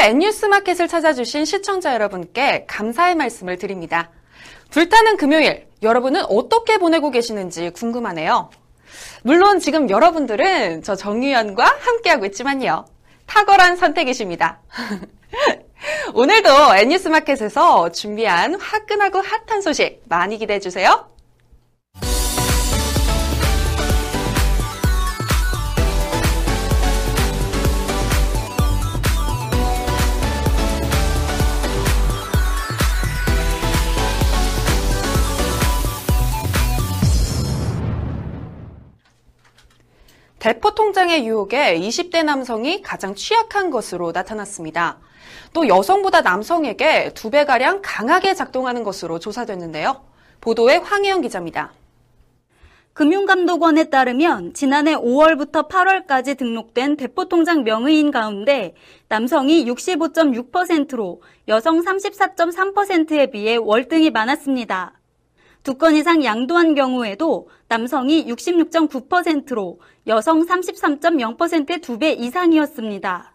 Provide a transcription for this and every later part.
오늘도 N뉴스 마켓을 찾아주신 시청자 여러분께 감사의 말씀을 드립니다. 불타는 금요일, 여러분은 어떻게 보내고 계시는지 궁금하네요. 물론 지금 여러분들은 저 정유연과 함께하고 있지만요. 탁월한 선택이십니다. 오늘도 N뉴스 마켓에서 준비한 화끈하고 핫한 소식 많이 기대해 주세요. 대포 통장의 유혹에 20대 남성이 가장 취약한 것으로 나타났습니다. 또 여성보다 남성에게 두 배가량 강하게 작동하는 것으로 조사됐는데요. 보도에 황혜영 기자입니다. 금융감독원에 따르면 지난해 5월부터 8월까지 등록된 대포통장 명의인 가운데 남성이 65.6%로 여성 34.3%에 비해 월등히 많았습니다. 두 건 이상 양도한 경우에도 남성이 66.9%로 여성 33.0%의 두 배 이상이었습니다.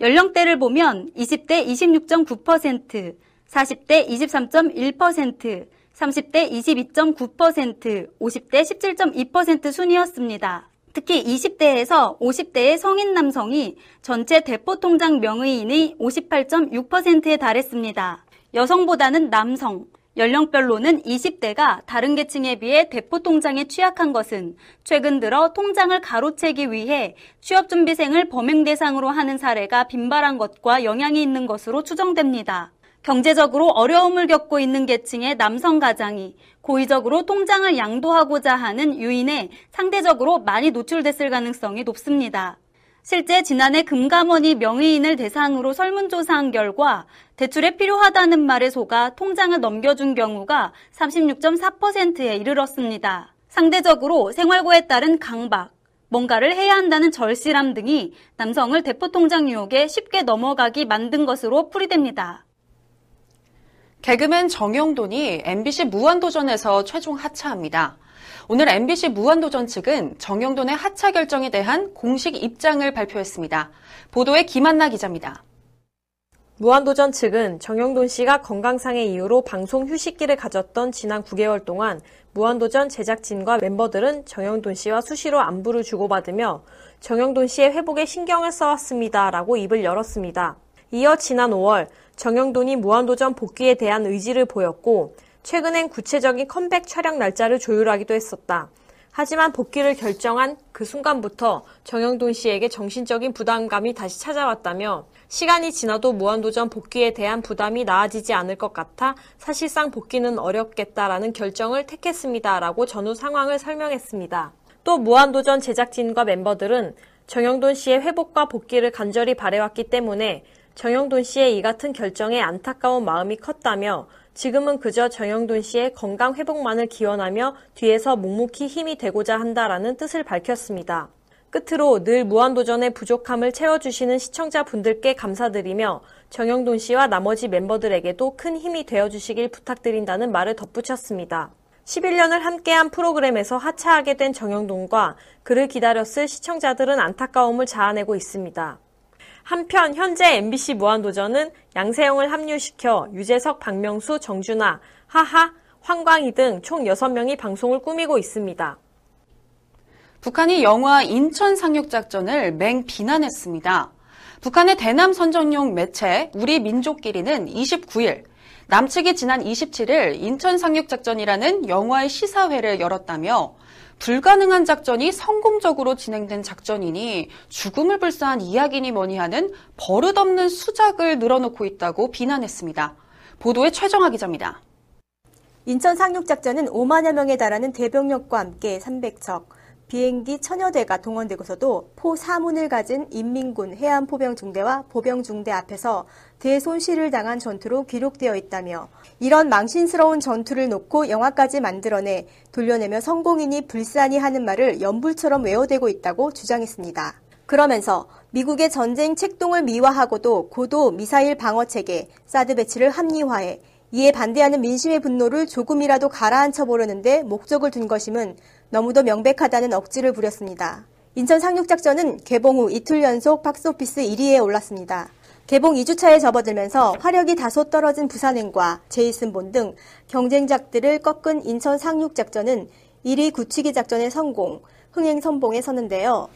연령대를 보면 20대 26.9%, 40대 23.1%, 30대 22.9%, 50대 17.2% 순이었습니다. 특히 20대에서 50대의 성인 남성이 전체 대포통장 명의인의 58.6%에 달했습니다. 여성보다는 남성, 연령별로는 20대가 다른 계층에 비해 대포 통장에 취약한 것은 최근 들어 통장을 가로채기 위해 취업준비생을 범행 대상으로 하는 사례가 빈발한 것과 영향이 있는 것으로 추정됩니다. 경제적으로 어려움을 겪고 있는 계층의 남성 가장이 고의적으로 통장을 양도하고자 하는 유인에 상대적으로 많이 노출됐을 가능성이 높습니다. 실제 지난해 금감원이 명의인을 대상으로 설문조사한 결과 대출에 필요하다는 말에 속아 통장을 넘겨준 경우가 36.4%에 이르렀습니다. 상대적으로 생활고에 따른 강박, 뭔가를 해야 한다는 절실함 등이 남성을 대포통장 유혹에 쉽게 넘어가기 만든 것으로 풀이됩니다. 개그맨 정영돈이 MBC 무한도전에서 최종 하차합니다. 오늘 MBC 무한도전 측은 정영돈의 하차 결정에 대한 공식 입장을 발표했습니다. 보도에 김한나 기자입니다. 무한도전 측은 정영돈 씨가 건강상의 이유로 방송 휴식기를 가졌던 지난 9개월 동안 무한도전 제작진과 멤버들은 정영돈 씨와 수시로 안부를 주고받으며 정영돈 씨의 회복에 신경을 써왔습니다. 라고 입을 열었습니다. 이어 지난 5월 정영돈이 무한도전 복귀에 대한 의지를 보였고 최근엔 구체적인 컴백 촬영 날짜를 조율하기도 했었다. 하지만 복귀를 결정한 그 순간부터 정영돈 씨에게 정신적인 부담감이 다시 찾아왔다며 시간이 지나도 무한도전 복귀에 대한 부담이 나아지지 않을 것 같아 사실상 복귀는 어렵겠다라는 결정을 택했습니다라고 전후 상황을 설명했습니다. 또 무한도전 제작진과 멤버들은 정영돈 씨의 회복과 복귀를 간절히 바래왔기 때문에 정영돈 씨의 이 같은 결정에 안타까운 마음이 컸다며 지금은 그저 정영돈 씨의 건강 회복만을 기원하며 뒤에서 묵묵히 힘이 되고자 한다라는 뜻을 밝혔습니다. 끝으로 늘 무한도전의 부족함을 채워주시는 시청자분들께 감사드리며 정영돈 씨와 나머지 멤버들에게도 큰 힘이 되어주시길 부탁드린다는 말을 덧붙였습니다. 11년을 함께한 프로그램에서 하차하게 된 정영돈과 그를 기다렸을 시청자들은 안타까움을 자아내고 있습니다. 한편 현재 MBC 무한도전은 양세형을 합류시켜 유재석, 박명수, 정준하, 하하, 황광희 등 총 6명이 방송을 꾸미고 있습니다. 북한이 영화 인천 상륙작전을 맹 비난했습니다. 북한의 대남 선전용 매체 우리 민족끼리는 29일 남측이 지난 27일 인천 상륙작전이라는 영화의 시사회를 열었다며 불가능한 작전이 성공적으로 진행된 작전이니 죽음을 불사한 이야기니 뭐니 하는 버릇없는 수작을 늘어놓고 있다고 비난했습니다. 보도에 최정화 기자입니다. 인천 상륙작전은 5만여 명에 달하는 대병력과 함께 300척, 비행기 천여 대가 동원되고서도 포 사문을 가진 인민군 해안포병중대와 보병중대 앞에서 대손실을 당한 전투로 기록되어 있다며 이런 망신스러운 전투를 놓고 영화까지 만들어내 돌려내며 성공이니 불사니 하는 말을 연불처럼 외워대고 있다고 주장했습니다. 그러면서 미국의 전쟁 책동을 미화하고도 고도 미사일 방어 체계 사드 배치를 합리화해 이에 반대하는 민심의 분노를 조금이라도 가라앉혀 보려는데 목적을 둔 것임은 너무도 명백하다는 억지를 부렸습니다. 인천 상륙작전은 개봉 후 이틀 연속 박스오피스 1위에 올랐습니다. 개봉 2주차에 접어들면서 화력이 다소 떨어진 부산행과 제이슨 본 등 경쟁작들을 꺾은 인천 상륙작전은 1위 굳히기 작전의 성공, 흥행 선봉에 섰는데요.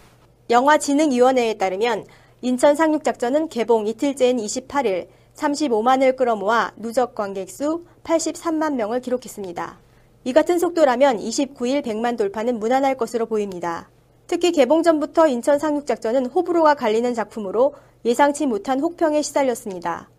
영화진흥위원회에 따르면 인천 상륙작전은 개봉 이틀째인 28일 35만을 끌어모아 누적 관객 수 83만 명을 기록했습니다. 이 같은 속도라면 29일 100만 돌파는 무난할 것으로 보입니다. 특히 개봉 전부터 인천 상륙작전은 호불호가 갈리는 작품으로 예상치 못한 혹평에 시달렸습니다.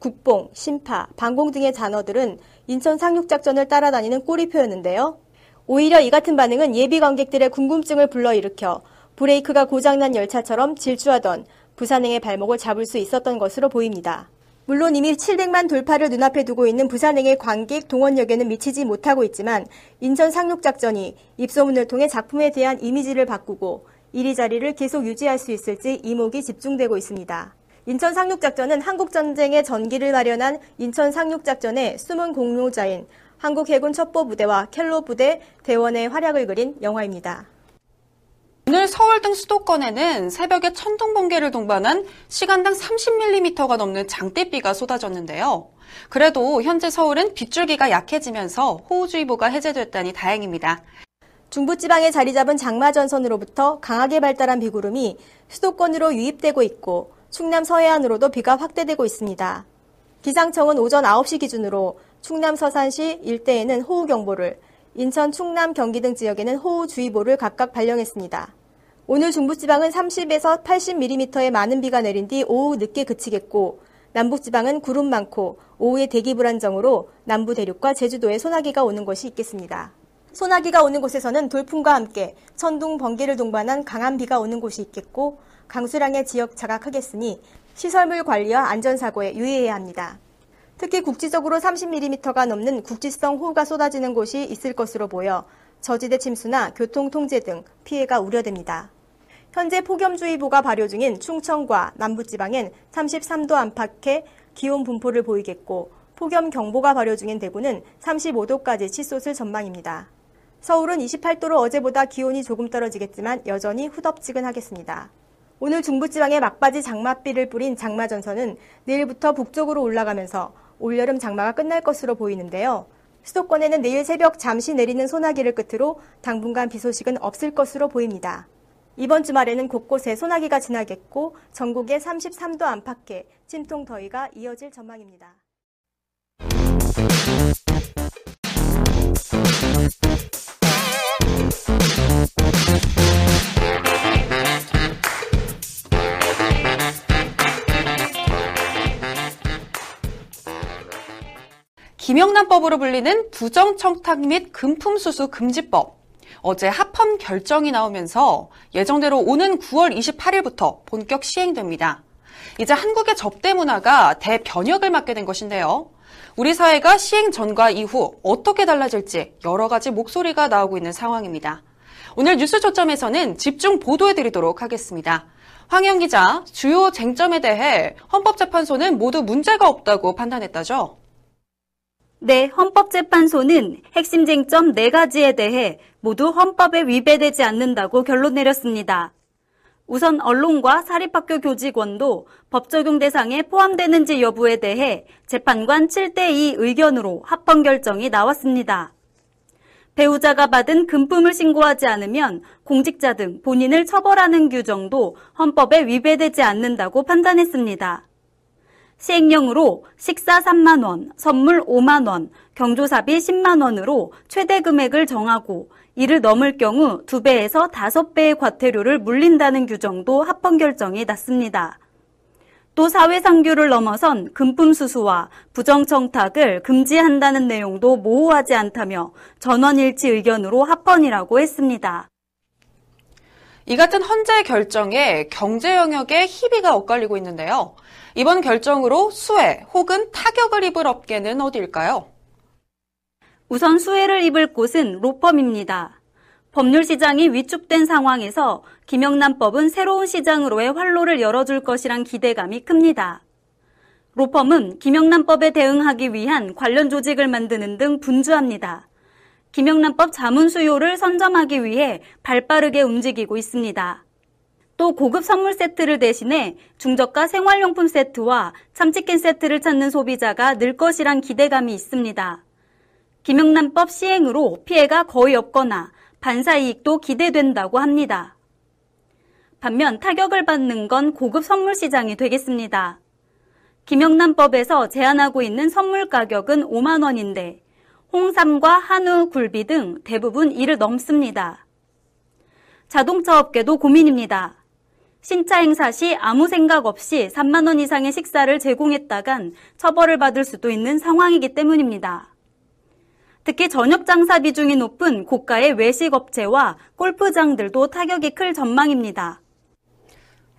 국뽕, 심파, 방공 등의 단어들은 인천 상륙작전을 따라다니는 꼬리표였는데요. 오히려 이 같은 반응은 예비 관객들의 궁금증을 불러일으켜 브레이크가 고장난 열차처럼 질주하던 부산행의 발목을 잡을 수 있었던 것으로 보입니다. 물론 이미 700만 돌파를 눈앞에 두고 있는 부산행의 관객 동원력에는 미치지 못하고 있지만 인천 상륙작전이 입소문을 통해 작품에 대한 이미지를 바꾸고 이리자리를 계속 유지할 수 있을지 이목이 집중되고 있습니다. 인천 상륙작전은 한국전쟁의 전기를 마련한 인천 상륙작전의 숨은 공로자인 한국해군 첩보부대와 켈로 부대 대원의 활약을 그린 영화입니다. 오늘 서울 등 수도권에는 새벽에 천둥 번개를 동반한 시간당 30mm가 넘는 장대비가 쏟아졌는데요. 그래도 현재 서울은 빗줄기가 약해지면서 호우주의보가 해제됐다니 다행입니다. 중부지방에 자리 잡은 장마 전선으로부터 강하게 발달한 비구름이 수도권으로 유입되고 있고 충남 서해안으로도 비가 확대되고 있습니다. 기상청은 오전 9시 기준으로 충남 서산시 일대에는 호우경보를, 인천, 충남, 경기 등 지역에는 호우주의보를 각각 발령했습니다. 오늘 중부지방은 30에서 80mm의 많은 비가 내린 뒤 오후 늦게 그치겠고 남북지방은 구름 많고 오후에 대기 불안정으로 남부 대륙과 제주도에 소나기가 오는 곳이 있겠습니다. 소나기가 오는 곳에서는 돌풍과 함께 천둥, 번개를 동반한 강한 비가 오는 곳이 있겠고 강수량의 지역차가 크겠으니 시설물 관리와 안전사고에 유의해야 합니다. 특히 국지적으로 30mm가 넘는 국지성 호우가 쏟아지는 곳이 있을 것으로 보여 저지대 침수나 교통 통제 등 피해가 우려됩니다. 현재 폭염주의보가 발효 중인 충청과 남부지방엔 33도 안팎의 기온 분포를 보이겠고 폭염 경보가 발효 중인 대구는 35도까지 치솟을 전망입니다. 서울은 28도로 어제보다 기온이 조금 떨어지겠지만 여전히 후덥지근하겠습니다. 오늘 중부지방에 막바지 장맛비를 뿌린 장마전선은 내일부터 북쪽으로 올라가면서 올여름 장마가 끝날 것으로 보이는데요. 수도권에는 내일 새벽 잠시 내리는 소나기를 끝으로 당분간 비 소식은 없을 것으로 보입니다. 이번 주말에는 곳곳에 소나기가 지나겠고 전국에 33도 안팎의 찜통 더위가 이어질 전망입니다. 김영란법으로 불리는 부정청탁 및 금품수수 금지법. 어제 합헌 결정이 나오면서 예정대로 오는 9월 28일부터 본격 시행됩니다. 이제 한국의 접대 문화가 대변혁을 맞게 된 것인데요. 우리 사회가 시행 전과 이후 어떻게 달라질지 여러 가지 목소리가 나오고 있는 상황입니다. 오늘 뉴스 초점에서는 집중 보도해드리도록 하겠습니다. 황영 기자, 주요 쟁점에 대해 헌법재판소는 모두 문제가 없다고 판단했다죠? 네, 헌법재판소는 핵심 쟁점 4가지에 대해 모두 헌법에 위배되지 않는다고 결론 내렸습니다. 우선 언론과 사립학교 교직원도 법 적용 대상에 포함되는지 여부에 대해 재판관 7대2 의견으로 합헌 결정이 나왔습니다. 배우자가 받은 금품을 신고하지 않으면 공직자 등 본인을 처벌하는 규정도 헌법에 위배되지 않는다고 판단했습니다. 시행령으로 식사 3만원, 선물 5만원, 경조사비 10만원으로 최대 금액을 정하고 이를 넘을 경우 2배에서 5배의 과태료를 물린다는 규정도 합헌 결정이 났습니다. 또 사회상규를 넘어선 금품 수수와 부정청탁을 금지한다는 내용도 모호하지 않다며 전원일치 의견으로 합헌이라고 했습니다. 이 같은 헌재 결정에 경제 영역에 희비가 엇갈리고 있는데요. 이번 결정으로 수혜 혹은 타격을 입을 업계는 어디일까요? 우선 수혜를 입을 곳은 로펌입니다. 법률 시장이 위축된 상황에서 김영란법은 새로운 시장으로의 활로를 열어줄 것이란 기대감이 큽니다. 로펌은 김영란법에 대응하기 위한 관련 조직을 만드는 등 분주합니다. 김영란법 자문 수요를 선점하기 위해 발빠르게 움직이고 있습니다. 또 고급 선물 세트를 대신해 중저가 생활용품 세트와 참치캔 세트를 찾는 소비자가 늘 것이란 기대감이 있습니다. 김영란법 시행으로 피해가 거의 없거나 반사 이익도 기대된다고 합니다. 반면 타격을 받는 건 고급 선물 시장이 되겠습니다. 김영란법에서 제한하고 있는 선물 가격은 5만 원인데 홍삼과 한우, 굴비 등 대부분 이를 넘습니다. 자동차 업계도 고민입니다. 신차 행사 시 아무 생각 없이 3만 원 이상의 식사를 제공했다간 처벌을 받을 수도 있는 상황이기 때문입니다. 특히 저녁 장사 비중이 높은 고가의 외식 업체와 골프장들도 타격이 클 전망입니다.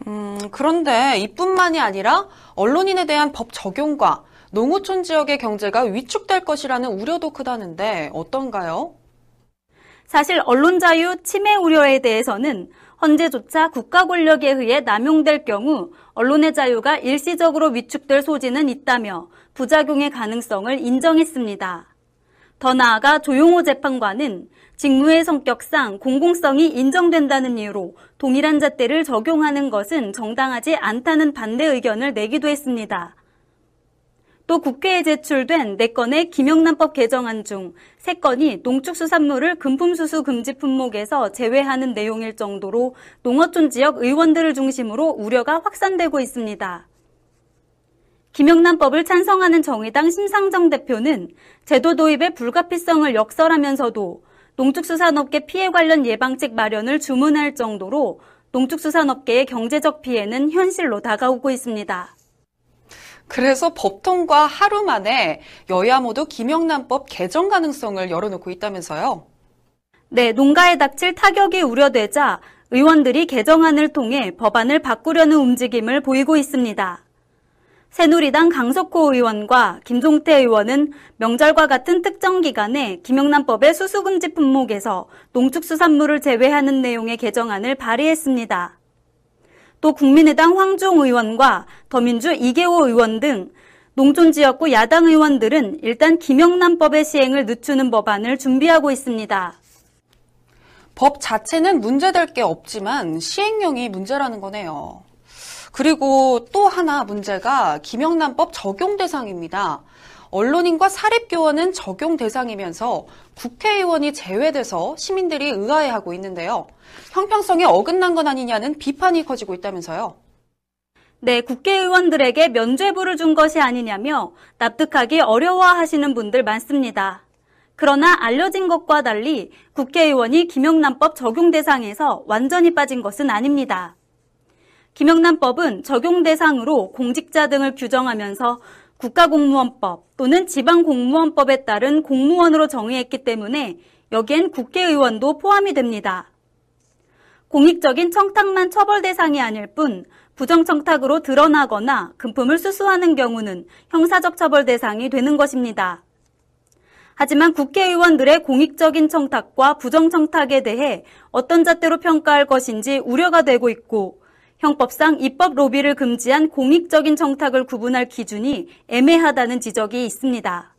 음, 그런데 이뿐만이 아니라 언론인에 대한 법 적용과 농어촌 지역의 경제가 위축될 것이라는 우려도 크다는데 어떤가요? 사실 언론 자유 침해 우려에 대해서는 현재조차 국가 권력에 의해 남용될 경우 언론의 자유가 일시적으로 위축될 소지는 있다며 부작용의 가능성을 인정했습니다. 더 나아가 조용호 재판관은 직무의 성격상 공공성이 인정된다는 이유로 동일한 잣대를 적용하는 것은 정당하지 않다는 반대 의견을 내기도 했습니다. 또 국회에 제출된 4건의 김영란법 개정안 중 3건이 농축수산물을 금품수수 금지 품목에서 제외하는 내용일 정도로 농어촌 지역 의원들을 중심으로 우려가 확산되고 있습니다. 김영란법을 찬성하는 정의당 심상정 대표는 제도 도입의 불가피성을 역설하면서도 농축수산업계 피해 관련 예방책 마련을 주문할 정도로 농축수산업계의 경제적 피해는 현실로 다가오고 있습니다. 그래서 법 통과 하루 만에 여야 모두 김영란법 개정 가능성을 열어놓고 있다면서요? 네, 농가에 닥칠 타격이 우려되자 의원들이 개정안을 통해 법안을 바꾸려는 움직임을 보이고 있습니다. 새누리당 강석호 의원과 김종태 의원은 명절과 같은 특정 기간에 김영란법의 수수금지 품목에서 농축수산물을 제외하는 내용의 개정안을 발의했습니다. 또 국민의당 황종 의원과 더민주 이계호 의원 등 농촌 지역구 야당 의원들은 일단 김영란법의 시행을 늦추는 법안을 준비하고 있습니다. 법 자체는 문제될 게 없지만 시행령이 문제라는 거네요. 그리고 또 하나 문제가 김영란법 적용 대상입니다. 언론인과 사립교원은 적용 대상이면서 국회의원이 제외돼서 시민들이 의아해하고 있는데요. 형평성에 어긋난 건 아니냐는 비판이 커지고 있다면서요. 네, 국회의원들에게 면죄부를 준 것이 아니냐며 납득하기 어려워하시는 분들 많습니다. 그러나 알려진 것과 달리 국회의원이 김영란법 적용 대상에서 완전히 빠진 것은 아닙니다. 김영란법은 적용 대상으로 공직자 등을 규정하면서 국가공무원법 또는 지방공무원법에 따른 공무원으로 정의했기 때문에 여기엔 국회의원도 포함이 됩니다. 공익적인 청탁만 처벌 대상이 아닐 뿐 부정청탁으로 드러나거나 금품을 수수하는 경우는 형사적 처벌 대상이 되는 것입니다. 하지만 국회의원들의 공익적인 청탁과 부정청탁에 대해 어떤 잣대로 평가할 것인지 우려가 되고 있고 형법상 입법 로비를 금지한 공익적인 청탁을 구분할 기준이 애매하다는 지적이 있습니다.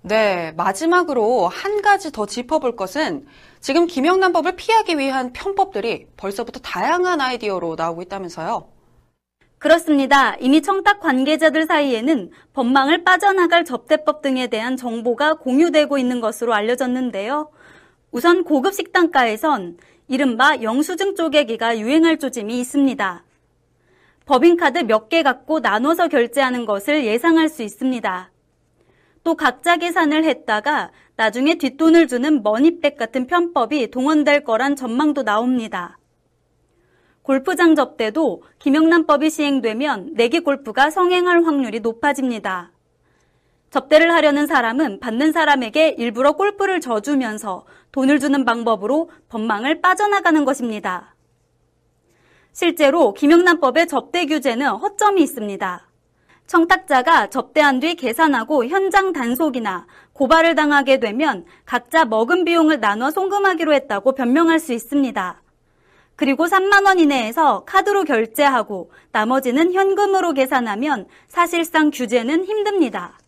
네, 마지막으로 한 가지 더 짚어볼 것은 지금 김영란법을 피하기 위한 편법들이 벌써부터 다양한 아이디어로 나오고 있다면서요. 그렇습니다. 이미 청탁 관계자들 사이에는 법망을 빠져나갈 접대법 등에 대한 정보가 공유되고 있는 것으로 알려졌는데요. 우선 고급 식당가에선 이른바 영수증 쪼개기가 유행할 조짐이 있습니다. 법인카드 몇 개 갖고 나눠서 결제하는 것을 예상할 수 있습니다. 또 각자 계산을 했다가 나중에 뒷돈을 주는 머니백 같은 편법이 동원될 거란 전망도 나옵니다. 골프장 접대도 김영란법이 시행되면 내기 골프가 성행할 확률이 높아집니다. 접대를 하려는 사람은 받는 사람에게 일부러 골프를 져주면서 돈을 주는 방법으로 법망을 빠져나가는 것입니다. 실제로 김영란법의 접대 규제는 허점이 있습니다. 청탁자가 접대한 뒤 계산하고 현장 단속이나 고발을 당하게 되면 각자 먹은 비용을 나눠 송금하기로 했다고 변명할 수 있습니다. 그리고 3만 원 이내에서 카드로 결제하고 나머지는 현금으로 계산하면 사실상 규제는 힘듭니다.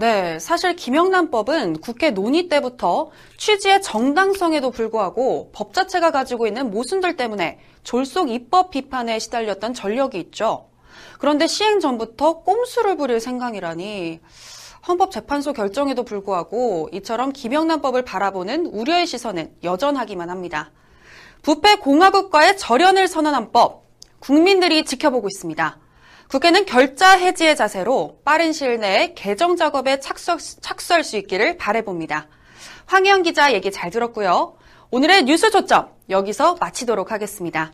네, 사실 김영란법은 국회 논의 때부터 취지의 정당성에도 불구하고 법 자체가 가지고 있는 모순들 때문에 졸속 입법 비판에 시달렸던 전력이 있죠. 그런데 시행 전부터 꼼수를 부릴 생각이라니 헌법재판소 결정에도 불구하고 이처럼 김영란법을 바라보는 우려의 시선은 여전하기만 합니다. 부패 공화국과의 절연을 선언한 법, 국민들이 지켜보고 있습니다. 국회는 결자 해지의 자세로 빠른 시일 내에 개정 작업에 착수, 착수할 수 있기를 바래봅니다. 황희영 기자 얘기 잘 들었고요. 오늘의 뉴스 초점 여기서 마치도록 하겠습니다.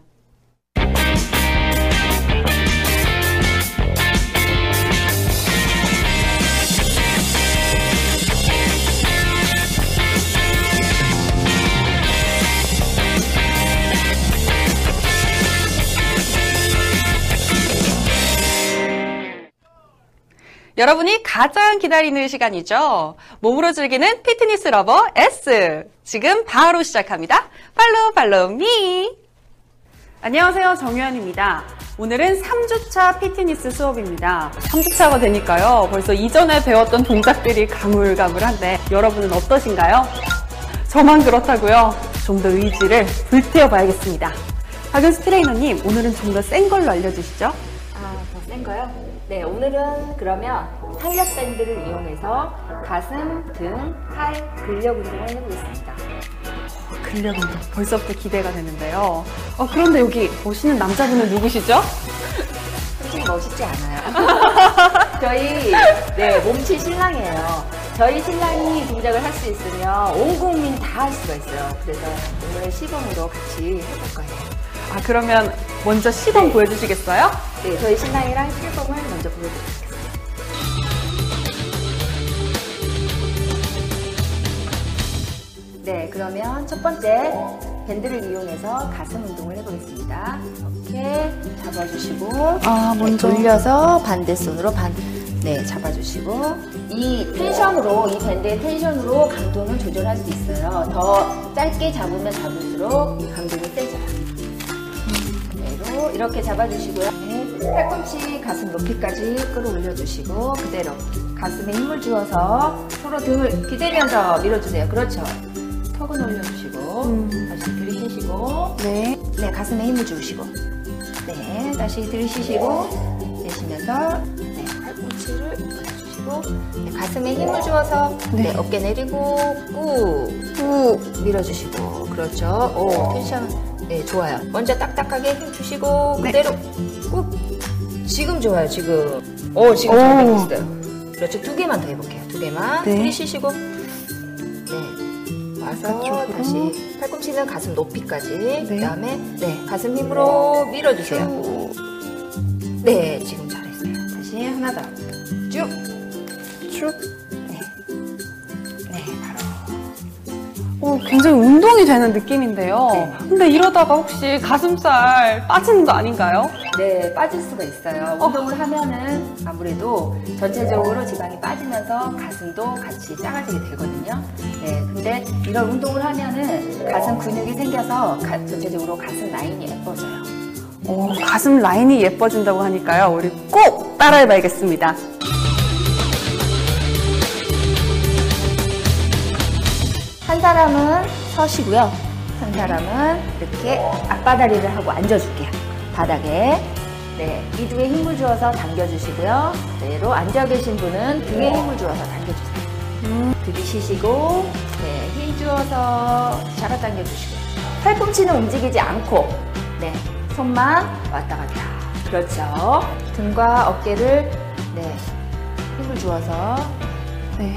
여러분이 가장 기다리는 시간이죠. 몸으로 즐기는 fitness lovers. 지금 바로 시작합니다. Follow follow me. 안녕하세요. 정유현입니다. 오늘은 3주차 피트니스 수업입니다. 3주차가 되니까요. 벌써 이전에 배웠던 동작들이 가물가물한데 여러분은 어떠신가요? 저만 그렇다고요. 좀 더 의지를 불태워 봐야겠습니다. 박윤수 트레이너님, 오늘은 좀 더 센 걸로 알려주시죠. 아, 더 센 거요? 네, 오늘은 그러면 탄력 밴드를 이용해서 가슴, 등, 팔, 근력 운동을 해보겠습니다. 근력 운동 벌써부터 기대가 되는데요. 어, 그런데 여기 오시는 남자분은 누구시죠? 솔직히 멋있지 않아요. 저희 네 몸치 신랑이에요. 저희 신랑이 동작을 할 수 있으면 온 국민이 다할 수가 있어요. 그래서 오늘 시범으로 같이 해볼 거예요. 아, 그러면 먼저 시범 보여주시겠어요? 네, 저희 신랑이랑 시범을 먼저 보여드리겠습니다. 네, 그러면 첫 번째 밴드를 이용해서 가슴 운동을 해보겠습니다. 이렇게 잡아주시고 아, 네, 돌려서 반대 손으로 반, 네, 잡아주시고 이 텐션으로 이 밴드의 텐션으로 강도는 조절할 수 있어요. 더 짧게 잡으면 잡을수록 이 강도는 세져요. 이렇게 잡아주시고요. 네, 팔꿈치 가슴 높이까지 끌어올려주시고 그대로 가슴에 힘을 주어서 서로 등을 기대면서 밀어주세요. 그렇죠. 턱은 올려주시고 다시 들이쉬시고 네. 네, 가슴에 힘을 주시고. 네, 다시 들이쉬시고, 내쉬면서, 네, 팔꿈치를 올려주시고, 네, 가슴에 힘을 주어서, 네, 어깨 내리고, 꾹, 꾹 밀어주시고. 그렇죠. 오, 텐션, 네, 좋아요. 먼저 딱딱하게 힘 주시고, 그대로 꾹. 지금 좋아요, 지금. 오, 지금 잘 되고 있어요. 그렇죠. 두 개만 더 해볼게요. 두 개만. 네. 들이 쉬시고, 네. 와서 다시 팔꿈치는 가슴 높이까지 그다음에 네 가슴 힘으로 밀어주세요. 네 지금 잘했어요. 다시 하나 더 쭉. 쭉. 오, 굉장히 운동이 되는 느낌인데요. 네. 근데 이러다가 혹시 가슴살 빠지는 거 아닌가요? 네 빠질 수가 있어요. 운동을 하면은 아무래도 전체적으로 지방이 빠지면서 가슴도 같이 작아지게 되거든요. 네 근데 이런 운동을 하면은 가슴 근육이 생겨서 가- 전체적으로 가슴 라인이 예뻐져요. 오, 가슴 라인이 예뻐진다고 하니까요. 우리 꼭 따라해봐야겠습니다. 한 사람은 서시고요. 한 사람은 이렇게 앞바다리를 하고 앉아줄게요. 바닥에. 네, 이두에 힘을 주어서 당겨주시고요. 그대로 앉아 계신 분은 등에 힘을 주어서 당겨주세요. 들이쉬시고, 네, 힘 주어서 잡아 당겨주시고. 팔꿈치는 움직이지 않고, 네, 손만 왔다 갔다. 그렇죠. 등과 어깨를, 네, 힘을 주어서 네.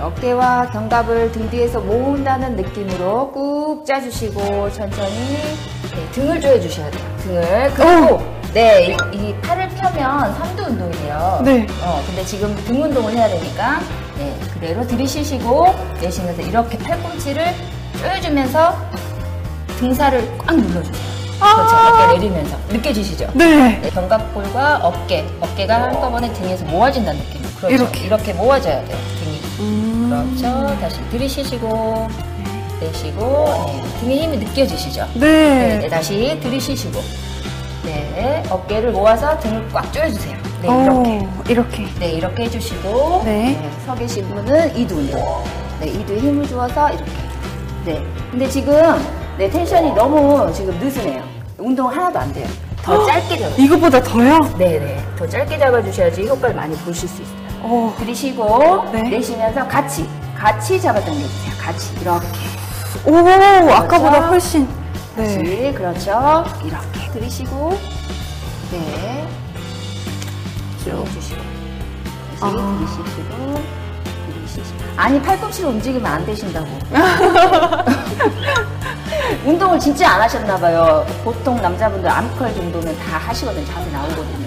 어깨와 견갑을 등 뒤에서 모은다는 느낌으로 꾹 짜주시고 천천히 네, 등을 조여주셔야 돼요. 등을 그리고 네, 이, 이 팔을 펴면 삼두 운동이에요. 네. 어, 근데 지금 등 운동을 해야 되니까 네, 그대로 들이쉬시고 내쉬면서 이렇게 팔꿈치를 조여주면서 등살을 꽉 눌러주세요. 그렇죠. 어깨 내리면서 느껴지시죠? 네. 네, 견갑골과 어깨, 어깨가 한꺼번에 등에서 모아진다는 느낌. 그렇죠. 이렇게. 이렇게 모아져야 돼요. 그렇죠. 다시 들이쉬시고 내쉬고 네, 등에 힘이 느껴지시죠? 네, 네. 네, 다시 들이쉬시고 네, 어깨를 모아서 등을 꽉 조여주세요. 네, 이렇게. 이렇게. 네, 이렇게 해주시고. 네. 서 계신 분은 이두 운동. 네, 이두에 힘을 주어서 이렇게. 네. 근데 지금, 네, 텐션이 너무 지금 느슨해요. 운동 하나도 안 돼요. 더 짧게 잡아. 이거보다 더요? 네네. 더 짧게 잡아주셔야지 효과를 많이 보실 수 있어요. 어. 들이쉬고, 네. 내쉬면서 같이, 같이 잡아당겨주세요. 같이. 이렇게. 오, 아까보다 훨씬. 네. 그렇지, 그렇죠. 이렇게 들이쉬고, 네. 쭉 주시고. 다시 아. 들이쉬시고, 들이쉬시고. 아니, 팔꿈치로 움직이면 안 되신다고. 운동을 진짜 안 하셨나 봐요. 보통 남자분들 암컬 정도는 다 하시거든요. 자세 나오거든요.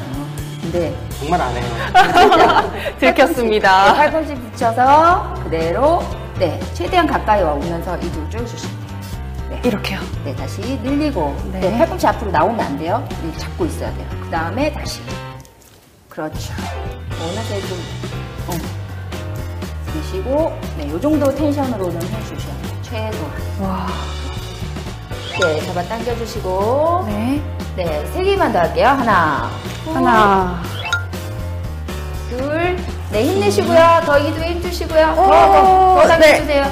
근데 정말 안 해요. 네, 들켰습니다. 팔꿈치 붙여서 그대로, 네, 최대한 가까이 오면서 이두 쭉 주시면 돼요. 네. 이렇게요. 네, 다시 늘리고. 네. 네. 팔꿈치 앞으로 나오면 안 돼요. 네, 잡고 있어야 돼요. 그 다음에 다시. 그렇죠. 어느새 좀, 어. 드시고, 네, 요 정도 텐션으로는 해주셔야 돼요. 최소한. 와. 네, 잡아 당겨 주시고. 네. 네, 세 개만 더 할게요. 하나, 하나. 둘. 네, 힘내시고요. 더 이두에 힘주시고요. 더, 오, 더, 더 네. 당겨주세요.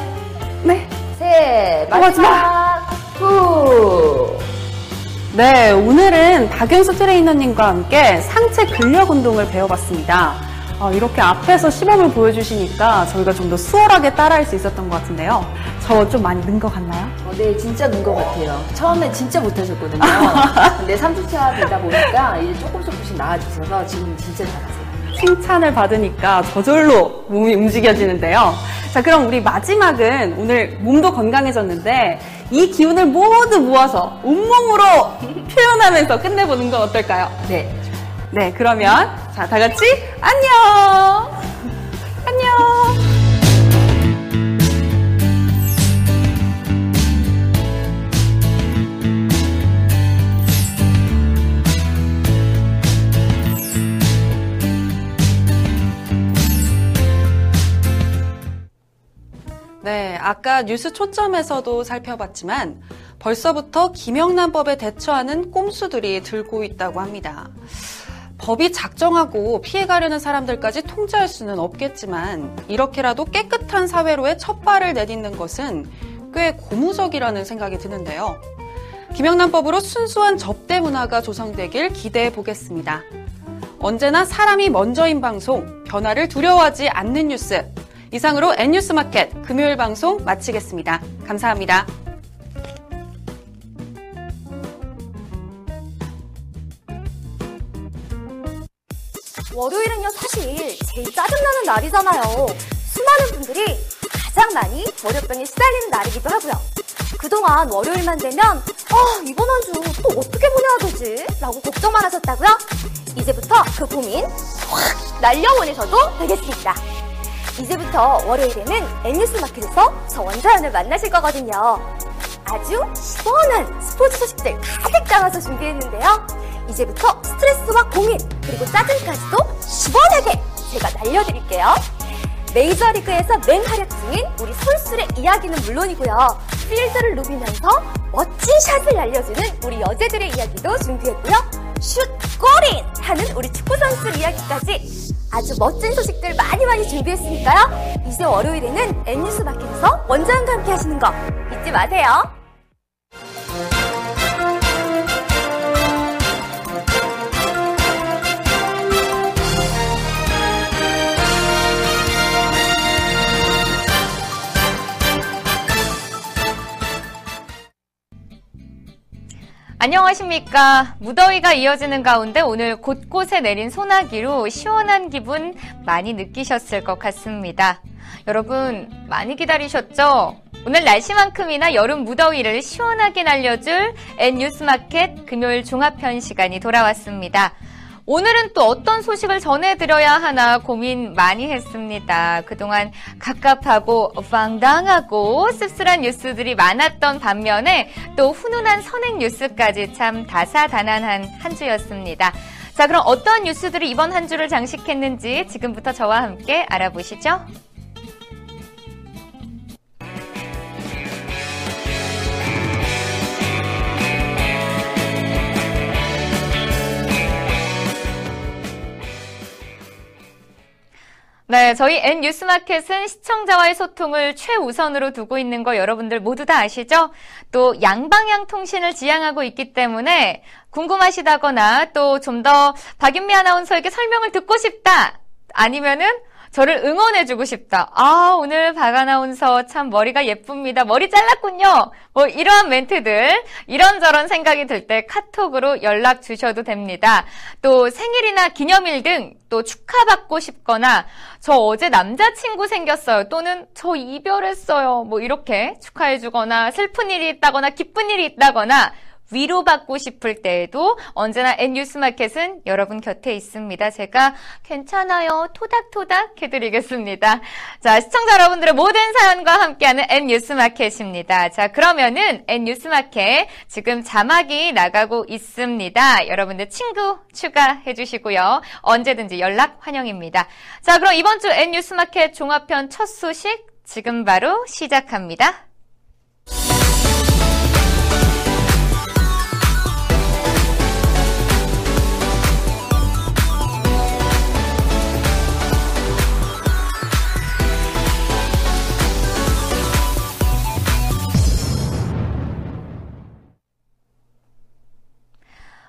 네. 셋, 어, 마지막. 후. 네, 오늘은 박윤수 트레이너님과 함께 상체 근력 운동을 배워봤습니다. 어, 이렇게 앞에서 시범을 보여주시니까 저희가 좀 더 수월하게 따라할 수 있었던 것 같은데요. 저 좀 많이 는 것 같나요? 어, 네, 진짜 는 것 같아요. 처음에 진짜 못하셨거든요. 근데 3주차 되다 보니까 이제 조금 조금씩 나아지셔서 지금 진짜 잘하세요. 칭찬을 받으니까 저절로 몸이 움직여지는데요. 자, 그럼 우리 마지막은 오늘 몸도 건강해졌는데 이 기운을 모두 모아서 온몸으로 표현하면서 끝내보는 건 어떨까요? 네. 네, 그러면 자, 다 같이 안녕! 안녕! 네, 아까 뉴스 초점에서도 살펴봤지만 벌써부터 김영란법에 대처하는 꼼수들이 들고 있다고 합니다. 법이 작정하고 피해가려는 사람들까지 통제할 수는 없겠지만 이렇게라도 깨끗한 사회로의 첫 발을 내딛는 것은 꽤 고무적이라는 생각이 드는데요. 김영란법으로 순수한 접대 문화가 조성되길 기대해 보겠습니다. 언제나 사람이 먼저인 방송, 변화를 두려워하지 않는 뉴스. 이상으로 N뉴스 마켓 금요일 방송 마치겠습니다. 감사합니다. 월요일은요 사실 제일 짜증나는 날이잖아요. 수많은 분들이 가장 많이 월요병에 시달리는 날이기도 하고요. 그동안 월요일만 되면 아 이번 한 주 또 어떻게 보내야 되지? 라고 걱정만 하셨다고요? 이제부터 그 고민 확 날려보내셔도 되겠습니다. 이제부터 월요일에는 N뉴스 마켓에서 저 원자연을 만나실 거거든요. 아주 시원한 스포츠 소식들 가득 담아서 준비했는데요. 이제부터 스트레스와 고민, 그리고 짜증까지도 시원하게 제가 날려드릴게요. 메이저리그에서 맹활약 중인 우리 선수들의 이야기는 물론이고요. 필드를 누비면서 멋진 샷을 날려주는 우리 여제들의 이야기도 준비했고요. 슛, 골인! 하는 우리 축구선수들 이야기까지 아주 멋진 소식들 많이 많이 준비했으니까요. 이제 월요일에는 N뉴스 마켓에서 원장과 함께 하시는 거 잊지 마세요. 안녕하십니까. 무더위가 이어지는 가운데 오늘 곳곳에 내린 소나기로 시원한 기분 많이 느끼셨을 것 같습니다. 여러분, 많이 기다리셨죠? 오늘 날씨만큼이나 여름 무더위를 시원하게 날려줄 N뉴스마켓 금요일 종합편 시간이 돌아왔습니다. 오늘은 또 어떤 소식을 전해드려야 하나 고민 많이 했습니다. 그동안 갑갑하고 황당하고 씁쓸한 뉴스들이 많았던 반면에 또 훈훈한 선행 뉴스까지 참 다사다난한 한 주였습니다. 자, 그럼 어떤 뉴스들이 이번 한 주를 장식했는지 지금부터 저와 함께 알아보시죠. 네, 저희 N뉴스마켓은 시청자와의 소통을 최우선으로 두고 있는 거 여러분들 모두 다 아시죠? 또 양방향 통신을 지향하고 있기 때문에 궁금하시다거나 또 좀 더 박윤미 아나운서에게 설명을 듣고 싶다. 아니면은 저를 응원해주고 싶다. 아, 오늘 박 아나운서 참 머리가 예쁩니다. 머리 잘랐군요. 뭐 이러한 멘트들, 이런저런 생각이 들 때 카톡으로 연락 주셔도 됩니다. 또 생일이나 기념일 등 또 축하받고 싶거나 저 어제 남자친구 생겼어요. 또는 저 이별했어요. 뭐 이렇게 축하해주거나 슬픈 일이 있다거나 기쁜 일이 있다거나 위로받고 싶을 때에도 언제나 N뉴스마켓은 여러분 곁에 있습니다. 제가 괜찮아요. 토닥토닥 해드리겠습니다. 자, 시청자 여러분들의 모든 사연과 함께하는 N뉴스마켓입니다. 자, 그러면은 N뉴스마켓 지금 자막이 나가고 있습니다. 여러분들 친구 추가해 주시고요. 언제든지 연락 환영입니다. 자, 그럼 이번 주 N뉴스마켓 종합편 첫 소식 지금 바로 시작합니다.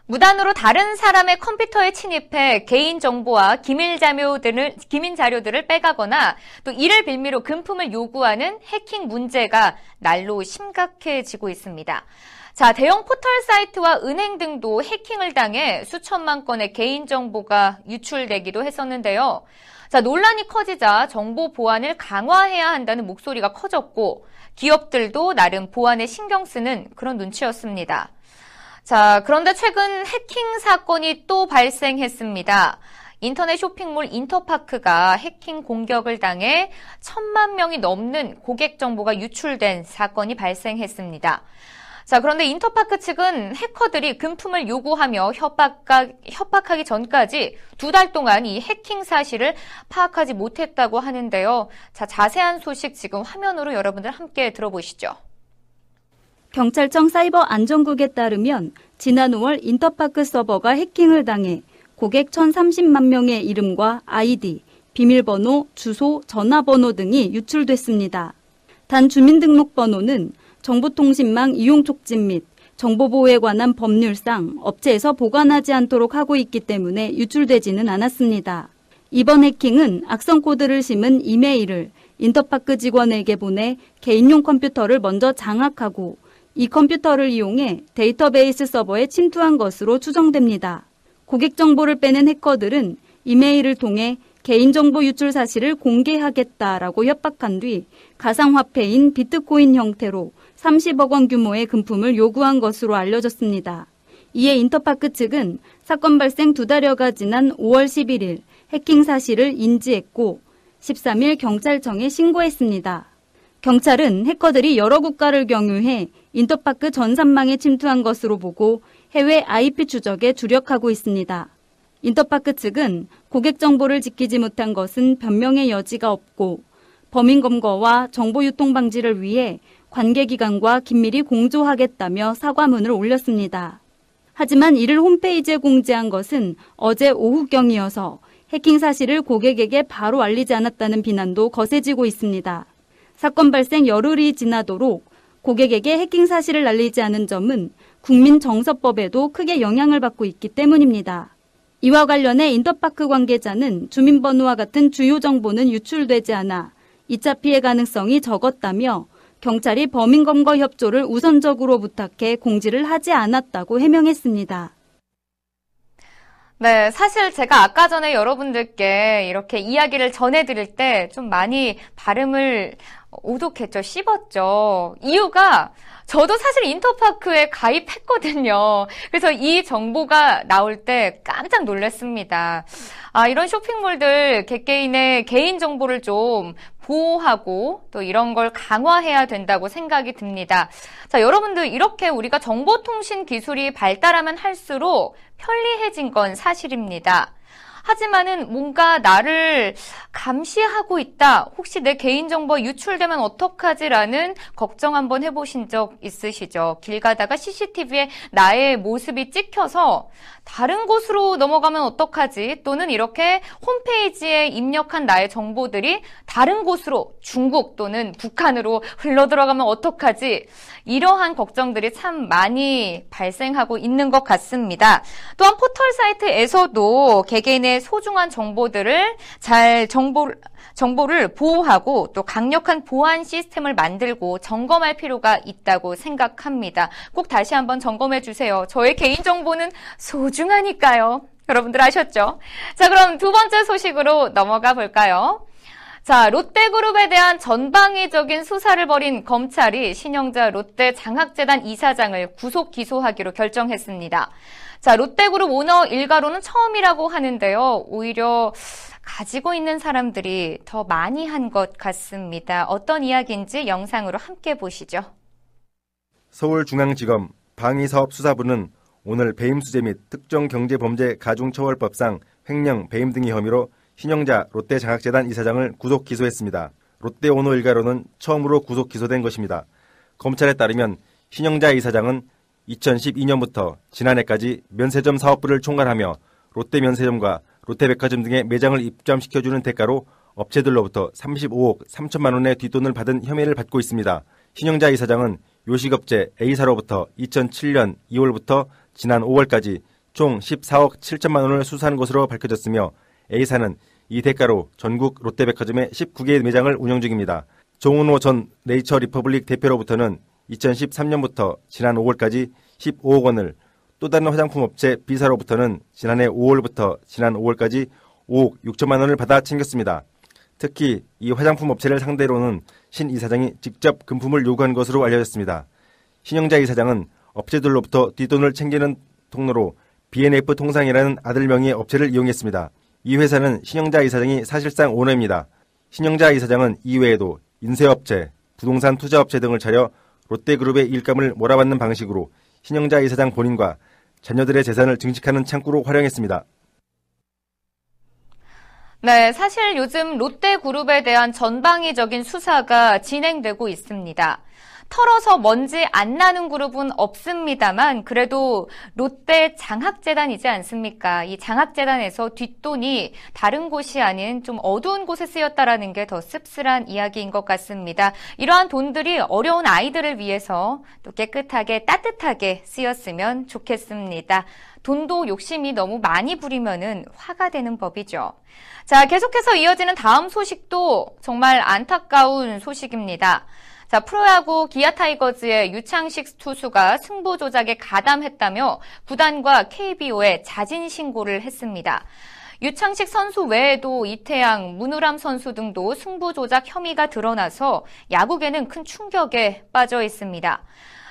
무단으로 다른 사람의 컴퓨터에 침입해 개인 정보와 기밀 자료들을 기밀 자료들을 빼가거나 또 이를 빌미로 금품을 요구하는 해킹 문제가 날로 심각해지고 있습니다. 자, 대형 포털 사이트와 은행 등도 해킹을 당해 수천만 건의 개인 정보가 유출되기도 했었는데요. 자, 논란이 커지자 정보 보안을 강화해야 한다는 목소리가 커졌고 기업들도 나름 보안에 신경 쓰는 그런 눈치였습니다. 자, 그런데 최근 해킹 사건이 또 발생했습니다. 인터넷 쇼핑몰 인터파크가 해킹 공격을 당해 천만 명이 넘는 고객 정보가 유출된 사건이 발생했습니다. 자, 그런데 인터파크 측은 해커들이 금품을 요구하며 협박하, 협박하기 전까지 두 달 동안 이 해킹 사실을 파악하지 못했다고 하는데요. 자, 자세한 소식 지금 화면으로 여러분들 함께 들어보시죠. 경찰청 사이버 안전국에 따르면 지난 5월 인터파크 서버가 해킹을 당해 고객 1,030만 명의 이름과 아이디, 비밀번호, 주소, 전화번호 등이 유출됐습니다. 단 주민등록번호는 정보통신망 이용 촉진 및 정보보호에 관한 법률상 업체에서 보관하지 않도록 하고 있기 때문에 유출되지는 않았습니다. 이번 해킹은 악성 코드를 심은 이메일을 인터파크 직원에게 보내 개인용 컴퓨터를 먼저 장악하고 이 컴퓨터를 이용해 데이터베이스 서버에 침투한 것으로 추정됩니다. 고객 정보를 빼낸 해커들은 이메일을 통해 개인정보 유출 사실을 공개하겠다라고 협박한 뒤 가상화폐인 비트코인 형태로 30억 원 규모의 금품을 요구한 것으로 알려졌습니다. 이에 인터파크 측은 사건 발생 두 달여가 지난 5월 11일 해킹 사실을 인지했고 13일 경찰청에 신고했습니다. 경찰은 해커들이 여러 국가를 경유해 인터파크 전산망에 침투한 것으로 보고 해외 IP 추적에 주력하고 있습니다. 인터파크 측은 고객 정보를 지키지 못한 것은 변명의 여지가 없고 범인 검거와 정보 유통 방지를 위해 관계기관과 긴밀히 공조하겠다며 사과문을 올렸습니다. 하지만 이를 홈페이지에 공지한 것은 어제 오후경이어서 해킹 사실을 고객에게 바로 알리지 않았다는 비난도 거세지고 있습니다. 사건 발생 열흘이 지나도록 고객에게 해킹 사실을 알리지 않은 점은 국민 정서법에도 크게 영향을 받고 있기 때문입니다. 이와 관련해 인터파크 관계자는 주민번호와 같은 주요 정보는 유출되지 않아 2차 피해 가능성이 적었다며 경찰이 범인검거 협조를 우선적으로 부탁해 공지를 하지 않았다고 해명했습니다. 네, 사실 제가 아까 전에 여러분들께 이렇게 이야기를 전해드릴 때 좀 많이 발음을 오독했죠. 씹었죠. 이유가 저도 사실 인터파크에 가입했거든요. 그래서 이 정보가 나올 때 깜짝 놀랐습니다. 아, 이런 쇼핑몰들 개개인의 개인 정보를 좀 보호하고 또 이런 걸 강화해야 된다고 생각이 듭니다. 자, 여러분들 이렇게 우리가 정보통신 기술이 발달하면 할수록 편리해진 건 사실입니다. 하지만은 뭔가 나를 감시하고 있다. 혹시 내 개인정보 유출되면 어떡하지라는 걱정 한번 해보신 적 있으시죠? 길 가다가 CCTV에 나의 모습이 찍혀서 다른 곳으로 넘어가면 어떡하지? 또는 이렇게 홈페이지에 입력한 나의 정보들이 다른 곳으로 중국 또는 북한으로 흘러 들어가면 어떡하지? 이러한 걱정들이 참 많이 발생하고 있는 것 같습니다. 또한 포털 사이트에서도 개 소중한 정보들을 잘 정보, 정보를 보호하고 또 강력한 보안 시스템을 만들고 점검할 필요가 있다고 생각합니다. 꼭 다시 한번 점검해 주세요. 저의 개인정보는 소중하니까요. 여러분들 아셨죠? 자, 그럼 두 번째 소식으로 넘어가 볼까요? 자, 롯데그룹에 대한 전방위적인 수사를 벌인 검찰이 신영자 롯데 장학재단 이사장을 구속 기소하기로 결정했습니다. 자, 롯데그룹 오너 일가로는 처음이라고 하는데요. 오히려 가지고 있는 사람들이 더 많이 한 것 같습니다. 어떤 이야기인지 영상으로 함께 보시죠. 서울중앙지검 방위사업수사부는 오늘 배임 수재 및 특정 경제범죄 가중처벌법상 횡령, 배임 등의 혐의로 신영자 롯데장학재단 이사장을 구속 기소했습니다. 롯데 오너 일가로는 처음으로 구속 기소된 것입니다. 검찰에 따르면 신영자 이사장은 2012년부터 지난해까지 면세점 사업부를 총괄하며 롯데 면세점과 롯데백화점 등의 매장을 입점시켜주는 대가로 업체들로부터 35억 3천만 원의 뒷돈을 받은 혐의를 받고 있습니다. 신영자 이사장은 요식업체 A사로부터 2007년 2월부터 지난 5월까지 총 14억 7천만 원을 수수한 것으로 밝혀졌으며 A사는 이 대가로 전국 롯데백화점의 19개 매장을 운영 중입니다. 정은호 전 네이처 리퍼블릭 대표로부터는 2013년부터 지난 5월까지 15억 원을 또 다른 화장품 업체 B사로부터는 지난해 5월부터 지난 5월까지 5억 6천만 원을 받아 챙겼습니다. 특히 이 화장품 업체를 상대로는 신 이사장이 직접 금품을 요구한 것으로 알려졌습니다. 신영자 이사장은 업체들로부터 뒷돈을 챙기는 통로로 BNF 통상이라는 아들 명의의 업체를 이용했습니다. 이 회사는 신영자 이사장이 사실상 오너입니다. 신영자 이사장은 이외에도 인쇄업체, 부동산 투자업체 등을 차려 롯데그룹의 일감을 몰아받는 방식으로 신영자 이사장 본인과 자녀들의 재산을 증식하는 창구로 활용했습니다. 네, 사실 요즘 롯데그룹에 대한 전방위적인 수사가 진행되고 있습니다. 털어서 먼지 안 나는 그룹은 없습니다만 그래도 롯데 장학재단이지 않습니까? 이 장학재단에서 뒷돈이 다른 곳이 아닌 좀 어두운 곳에 쓰였다라는 게 더 씁쓸한 이야기인 것 같습니다. 이러한 돈들이 어려운 아이들을 위해서 또 깨끗하게 따뜻하게 쓰였으면 좋겠습니다. 돈도 욕심이 너무 많이 부리면은 화가 되는 법이죠. 자, 계속해서 이어지는 다음 소식도 정말 안타까운 소식입니다. 자, 프로야구 기아 타이거즈의 유창식 투수가 승부 조작에 가담했다며 구단과 KBO에 자진 신고를 했습니다. 유창식 선수 외에도 이태양, 문우람 선수 등도 승부 조작 혐의가 드러나서 야구계는 큰 충격에 빠져 있습니다.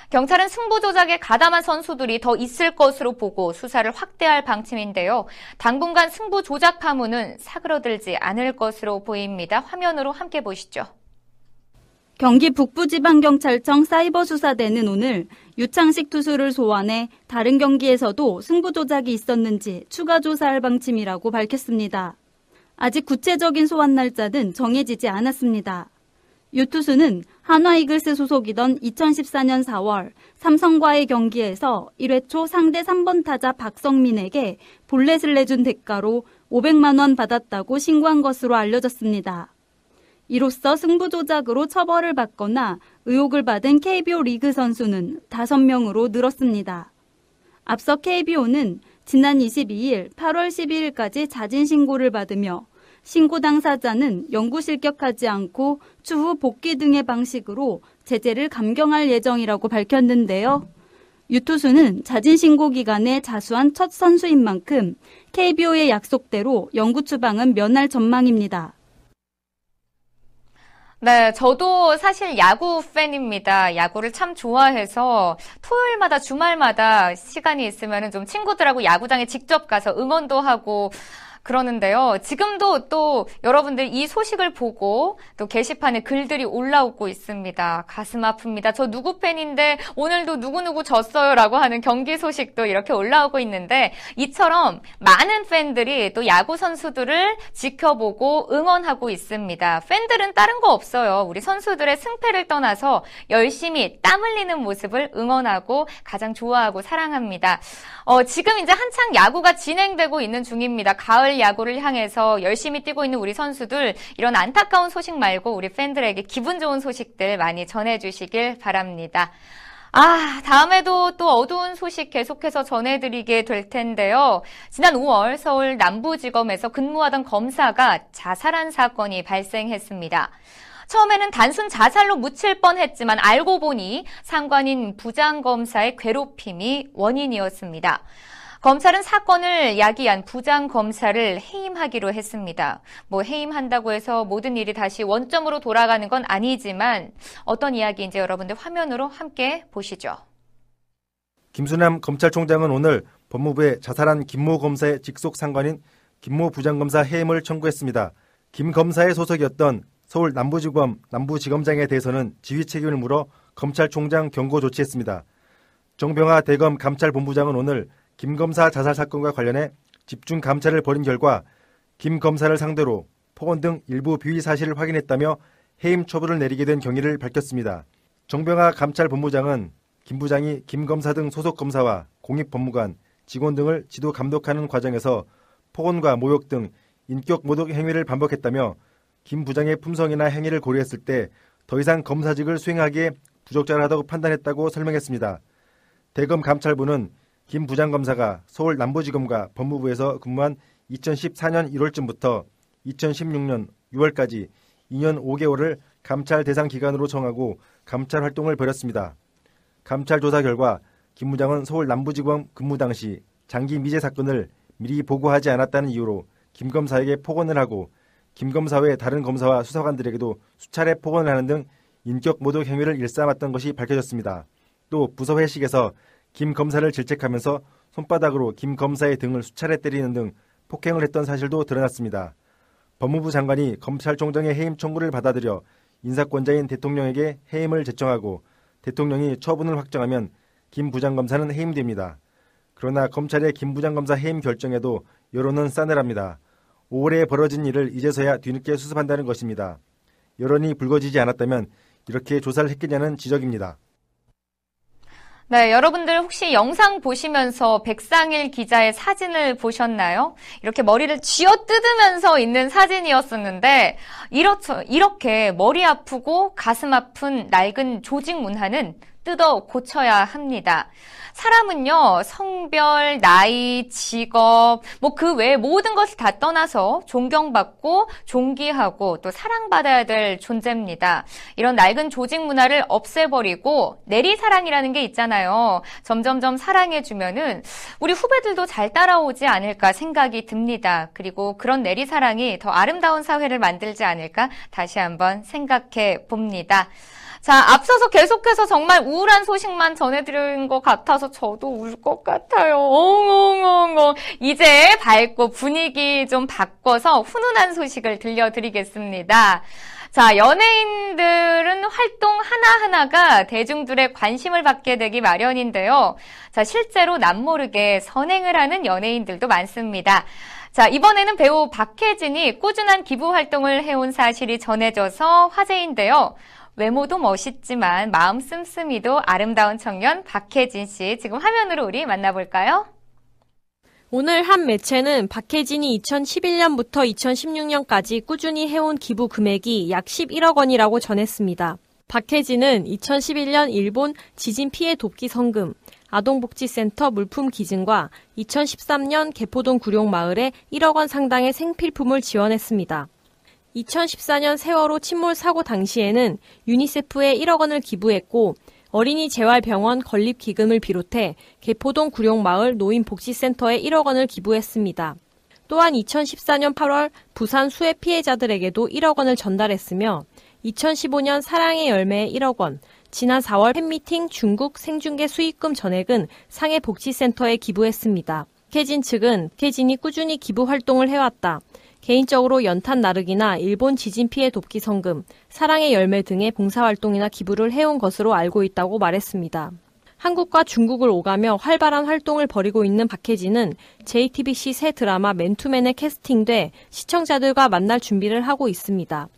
경찰은 승부 조작에 가담한 선수들이 더 있을 것으로 보고 수사를 확대할 방침인데요. 당분간 승부 조작 파문은 사그러들지 않을 것으로 보입니다. 화면으로 함께 보시죠. 경기 북부지방경찰청 사이버수사대는 오늘 유창식 투수를 소환해 다른 경기에서도 승부 조작이 있었는지 추가 조사할 방침이라고 밝혔습니다. 아직 구체적인 소환 날짜는 정해지지 않았습니다. 유 투수는 한화이글스 소속이던 2014년 4월 삼성과의 경기에서 1회 초 상대 3번 타자 박성민에게 볼넷을 내준 대가로 500만 원 받았다고 신고한 것으로 알려졌습니다. 이로써 승부 조작으로 처벌을 받거나 의혹을 받은 KBO 리그 선수는 5명으로 늘었습니다. 앞서 KBO는 지난 22일 8월 12일까지 자진 신고를 받으며 신고 당사자는 영구 실격하지 않고 추후 복귀 등의 방식으로 제재를 감경할 예정이라고 밝혔는데요. 유투수는 자진 신고 기간에 자수한 첫 선수인 만큼 KBO의 약속대로 영구 추방은 면할 전망입니다. 네, 저도 사실 야구 팬입니다. 야구를 참 좋아해서 토요일마다 주말마다 시간이 있으면 좀 친구들하고 야구장에 직접 가서 응원도 하고 그러는데요. 지금도 또 여러분들 이 소식을 보고 또 게시판에 글들이 올라오고 있습니다. 가슴 아픕니다. 저 누구 팬인데 오늘도 누구누구 졌어요 라고 하는 경기 소식도 이렇게 올라오고 있는데 이처럼 많은 팬들이 또 야구 선수들을 지켜보고 응원하고 있습니다. 팬들은 다른 거 없어요. 우리 선수들의 승패를 떠나서 열심히 땀 흘리는 모습을 응원하고 가장 좋아하고 사랑합니다. 어, 지금 이제 한창 야구가 진행되고 있는 중입니다. 가을 야구를 향해서 열심히 뛰고 있는 우리 선수들 이런 안타까운 소식 말고 우리 팬들에게 기분 좋은 소식들 많이 전해주시길 바랍니다. 아, 다음에도 또 어두운 소식 계속해서 전해드리게 될 텐데요. 지난 5월 서울 남부지검에서 근무하던 검사가 자살한 사건이 발생했습니다. 처음에는 단순 자살로 묻힐 뻔했지만 알고 보니 상관인 부장검사의 괴롭힘이 원인이었습니다. 검찰은 사건을 야기한 부장 검사를 해임하기로 했습니다. 뭐 해임한다고 해서 모든 일이 다시 원점으로 돌아가는 건 아니지만 어떤 이야기인지 여러분들 화면으로 함께 보시죠. 김수남 검찰총장은 오늘 법무부에 자살한 김모 검사의 직속 상관인 김모 부장검사 해임을 청구했습니다. 김 검사의 소속이었던 서울 남부지검 남부지검장에 대해서는 지휘 책임을 물어 검찰총장 경고 조치했습니다. 정병하 대검 감찰본부장은 오늘 김 검사 자살 사건과 관련해 집중 감찰을 벌인 결과 김 검사를 상대로 폭언 등 일부 비위 사실을 확인했다며 해임 처분을 내리게 된 경위를 밝혔습니다. 정병하 감찰본부장은 김 부장이 김 검사 등 소속 검사와 공익법무관, 직원 등을 지도 감독하는 과정에서 폭언과 모욕 등 인격 모독 행위를 반복했다며 김 부장의 품성이나 행위를 고려했을 때 더 이상 검사직을 수행하기에 부적절하다고 판단했다고 설명했습니다. 대검 감찰부는 김 부장검사가 서울 남부지검과 법무부에서 근무한 2014년 1월쯤부터 2016년 6월까지 2년 5개월을 감찰 대상 기간으로 정하고 감찰 활동을 벌였습니다. 감찰 조사 결과 김 부장은 서울 남부지검 근무 당시 장기 미제 사건을 미리 보고하지 않았다는 이유로 김 검사에게 폭언을 하고 김 검사 외 다른 검사와 수사관들에게도 수차례 폭언을 하는 등 인격 모독 행위를 일삼았던 것이 밝혀졌습니다. 또 부서 회식에서 김 검사를 질책하면서 손바닥으로 김 검사의 등을 수차례 때리는 등 폭행을 했던 사실도 드러났습니다. 법무부 장관이 검찰총장의 해임 청구를 받아들여 인사권자인 대통령에게 해임을 제청하고 대통령이 처분을 확정하면 김 부장검사는 해임됩니다. 그러나 검찰의 김 부장검사 해임 결정에도 여론은 싸늘합니다. 올해 벌어진 일을 이제서야 뒤늦게 수습한다는 것입니다. 여론이 불거지지 않았다면 이렇게 조사를 했겠냐는 지적입니다. 네, 여러분들 혹시 영상 보시면서 백상일 기자의 사진을 보셨나요? 이렇게 머리를 쥐어 뜯으면서 있는 사진이었었는데, 이렇죠, 이렇게 머리 아프고 가슴 아픈 낡은 조직 문화는 뜯어 고쳐야 합니다. 사람은요, 성별, 나이, 직업, 뭐 그 외에 모든 것을 다 떠나서 존경받고 존귀하고 또 사랑받아야 될 존재입니다. 이런 낡은 조직 문화를 없애버리고 내리사랑이라는 게 있잖아요. 점점점 사랑해주면은 우리 후배들도 잘 따라오지 않을까 생각이 듭니다. 그리고 그런 내리사랑이 더 아름다운 사회를 만들지 않을까 다시 한번 생각해 봅니다. 자, 앞서서 계속해서 정말 우울한 소식만 전해드린 것 같아서 저도 울 것 같아요. 엉엉엉엉. 이제 밝고 분위기 좀 바꿔서 훈훈한 소식을 들려드리겠습니다. 자, 연예인들은 활동 하나하나가 대중들의 관심을 받게 되기 마련인데요. 자, 실제로 남모르게 선행을 하는 연예인들도 많습니다. 자, 이번에는 배우 박혜진이 꾸준한 기부 활동을 해온 사실이 전해져서 화제인데요. 외모도 멋있지만 마음 씀씀이도 아름다운 청년 박혜진 씨 지금 화면으로 우리 만나볼까요? 오늘 한 매체는 박혜진이 2011년부터 2016년까지 꾸준히 해온 기부 금액이 약 11억 원이라고 전했습니다. 박혜진은 2011년 일본 지진 피해 돕기 성금, 아동복지센터 물품 기증과 2013년 개포동 구룡마을에 1억 원 상당의 생필품을 지원했습니다. 2014년 세월호 침몰 사고 당시에는 유니세프에 1억 원을 기부했고 어린이 재활병원 건립 기금을 비롯해 개포동 구룡마을 노인복지센터에 1억 원을 기부했습니다. 또한 2014년 8월 부산 수해 피해자들에게도 1억 원을 전달했으며 2015년 사랑의 열매에 1억 원, 지난 4월 팬미팅 중국 생중계 수익금 전액은 상해복지센터에 기부했습니다. 박혜진 측은 박혜진이 꾸준히 기부 활동을 해왔다. 개인적으로 연탄 나르기나 일본 지진 피해 돕기 성금, 사랑의 열매 등의 봉사활동이나 기부를 해온 것으로 알고 있다고 말했습니다. 한국과 중국을 오가며 활발한 활동을 벌이고 있는 박혜진은 JTBC 새 드라마 맨투맨에 캐스팅돼 시청자들과 만날 준비를 하고 있습니다.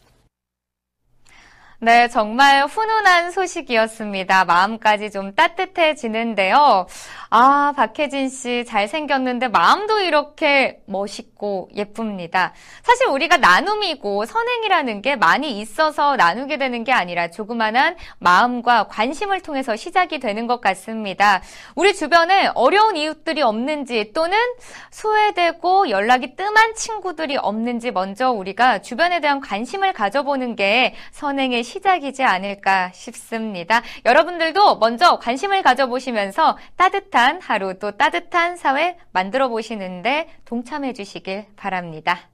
네, 정말 훈훈한 소식이었습니다. 마음까지 좀 따뜻해지는데요. 아, 박혜진 씨 잘생겼는데 마음도 이렇게 멋있고 예쁩니다. 사실 우리가 나눔이고 선행이라는 게 많이 있어서 나누게 되는 게 아니라 조그만한 마음과 관심을 통해서 시작이 되는 것 같습니다. 우리 주변에 어려운 이웃들이 없는지 또는 소외되고 연락이 뜸한 친구들이 없는지 먼저 우리가 주변에 대한 관심을 가져보는 게 선행의 시작이지 않을까 싶습니다. 여러분들도 먼저 관심을 가져보시면서 따뜻한 하루 또 따뜻한 사회 만들어 보시는데 동참해 주시길 바랍니다.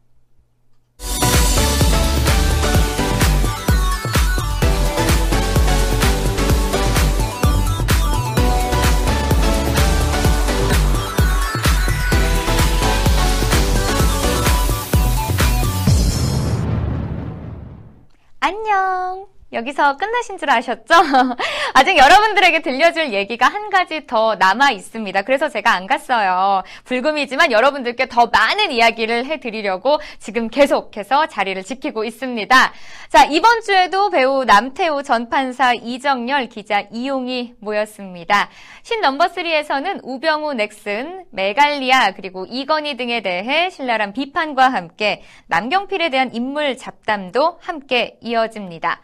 안녕. 여기서 끝나신 줄 아셨죠? 아직 여러분들에게 들려줄 얘기가 한 가지 더 남아 있습니다. 그래서 제가 안 갔어요. 불금이지만 여러분들께 더 많은 이야기를 해드리려고 지금 계속해서 자리를 지키고 있습니다. 자, 이번 주에도 배우 남태우 전판사 이정열 기자 이용이 모였습니다. 신 넘버3에서는 우병우 넥슨, 메갈리아 그리고 이건희 등에 대해 신랄한 비판과 함께 남경필에 대한 인물 잡담도 함께 이어집니다.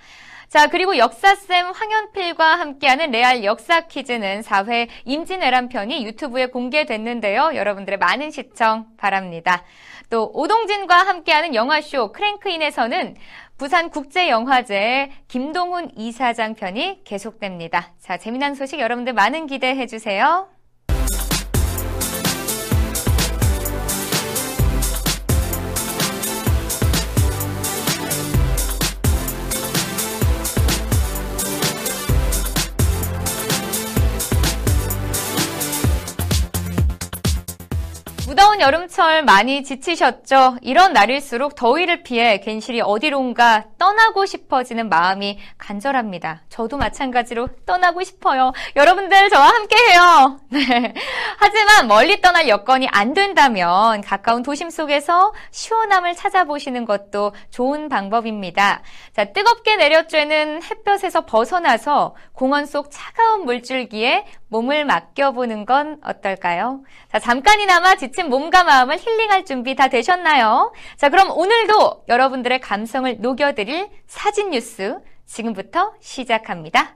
자, 그리고 역사쌤 황현필과 함께하는 레알 역사 퀴즈는 4회 임진왜란 편이 유튜브에 공개됐는데요. 여러분들의 많은 시청 바랍니다. 또 오동진과 함께하는 영화쇼 크랭크인에서는 부산국제영화제 김동훈 이사장 편이 계속됩니다. 자, 재미난 소식 여러분들 많은 기대해 주세요. 무더운 여름철 많이 지치셨죠? 이런 날일수록 더위를 피해 괜시리 어디론가 떠나고 싶어지는 마음이 간절합니다. 저도 마찬가지로 떠나고 싶어요. 여러분들 저와 함께해요. 네. 하지만 멀리 떠날 여건이 안 된다면 가까운 도심 속에서 시원함을 찾아보시는 것도 좋은 방법입니다. 자, 뜨겁게 내려쬐는 햇볕에서 벗어나서 공원 속 차가운 물줄기에 몸을 맡겨보는 건 어떨까요? 자, 잠깐이나마 몸과 마음을 힐링할 준비 다 되셨나요? 자, 그럼 오늘도 여러분들의 감성을 녹여드릴 사진 뉴스 지금부터 시작합니다.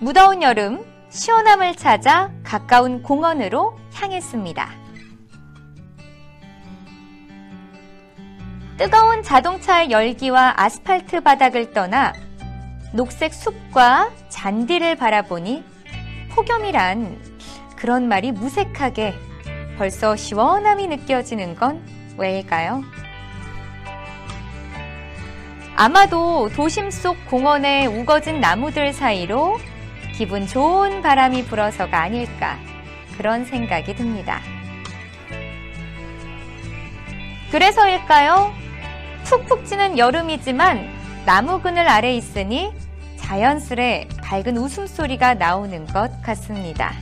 무더운 여름, 시원함을 찾아 가까운 공원으로 향했습니다. 뜨거운 자동차의 열기와 아스팔트 바닥을 떠나 녹색 숲과 잔디를 바라보니 폭염이란 그런 말이 무색하게 벌써 시원함이 느껴지는 건 왜일까요? 아마도 도심 속 공원의 우거진 나무들 사이로 기분 좋은 바람이 불어서가 아닐까 그런 생각이 듭니다. 그래서일까요? 푹푹 찌는 여름이지만 나무 그늘 아래 있으니 자연스레 밝은 웃음소리가 나오는 것 같습니다.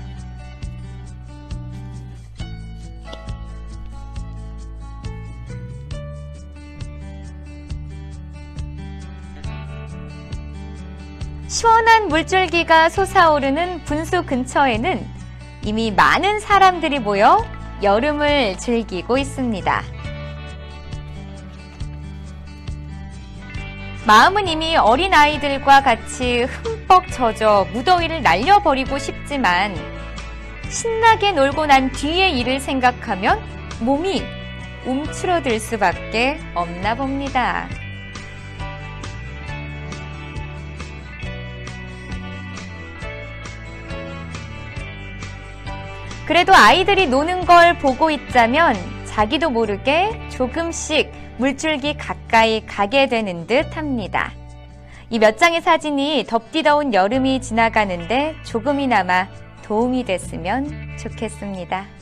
시원한 물줄기가 솟아오르는 분수 근처에는 이미 많은 사람들이 모여 여름을 즐기고 있습니다. 마음은 이미 어린아이들과 같이 흠뻑 젖어 무더위를 날려버리고 싶지만 신나게 놀고 난 뒤의 일을 생각하면 몸이 움츠러들 수밖에 없나 봅니다. 그래도 아이들이 노는 걸 보고 있자면 자기도 모르게 조금씩 물줄기 가까이 가게 되는 듯 합니다. 이 몇 장의 사진이 덥디더운 여름이 지나가는데 조금이나마 도움이 됐으면 좋겠습니다.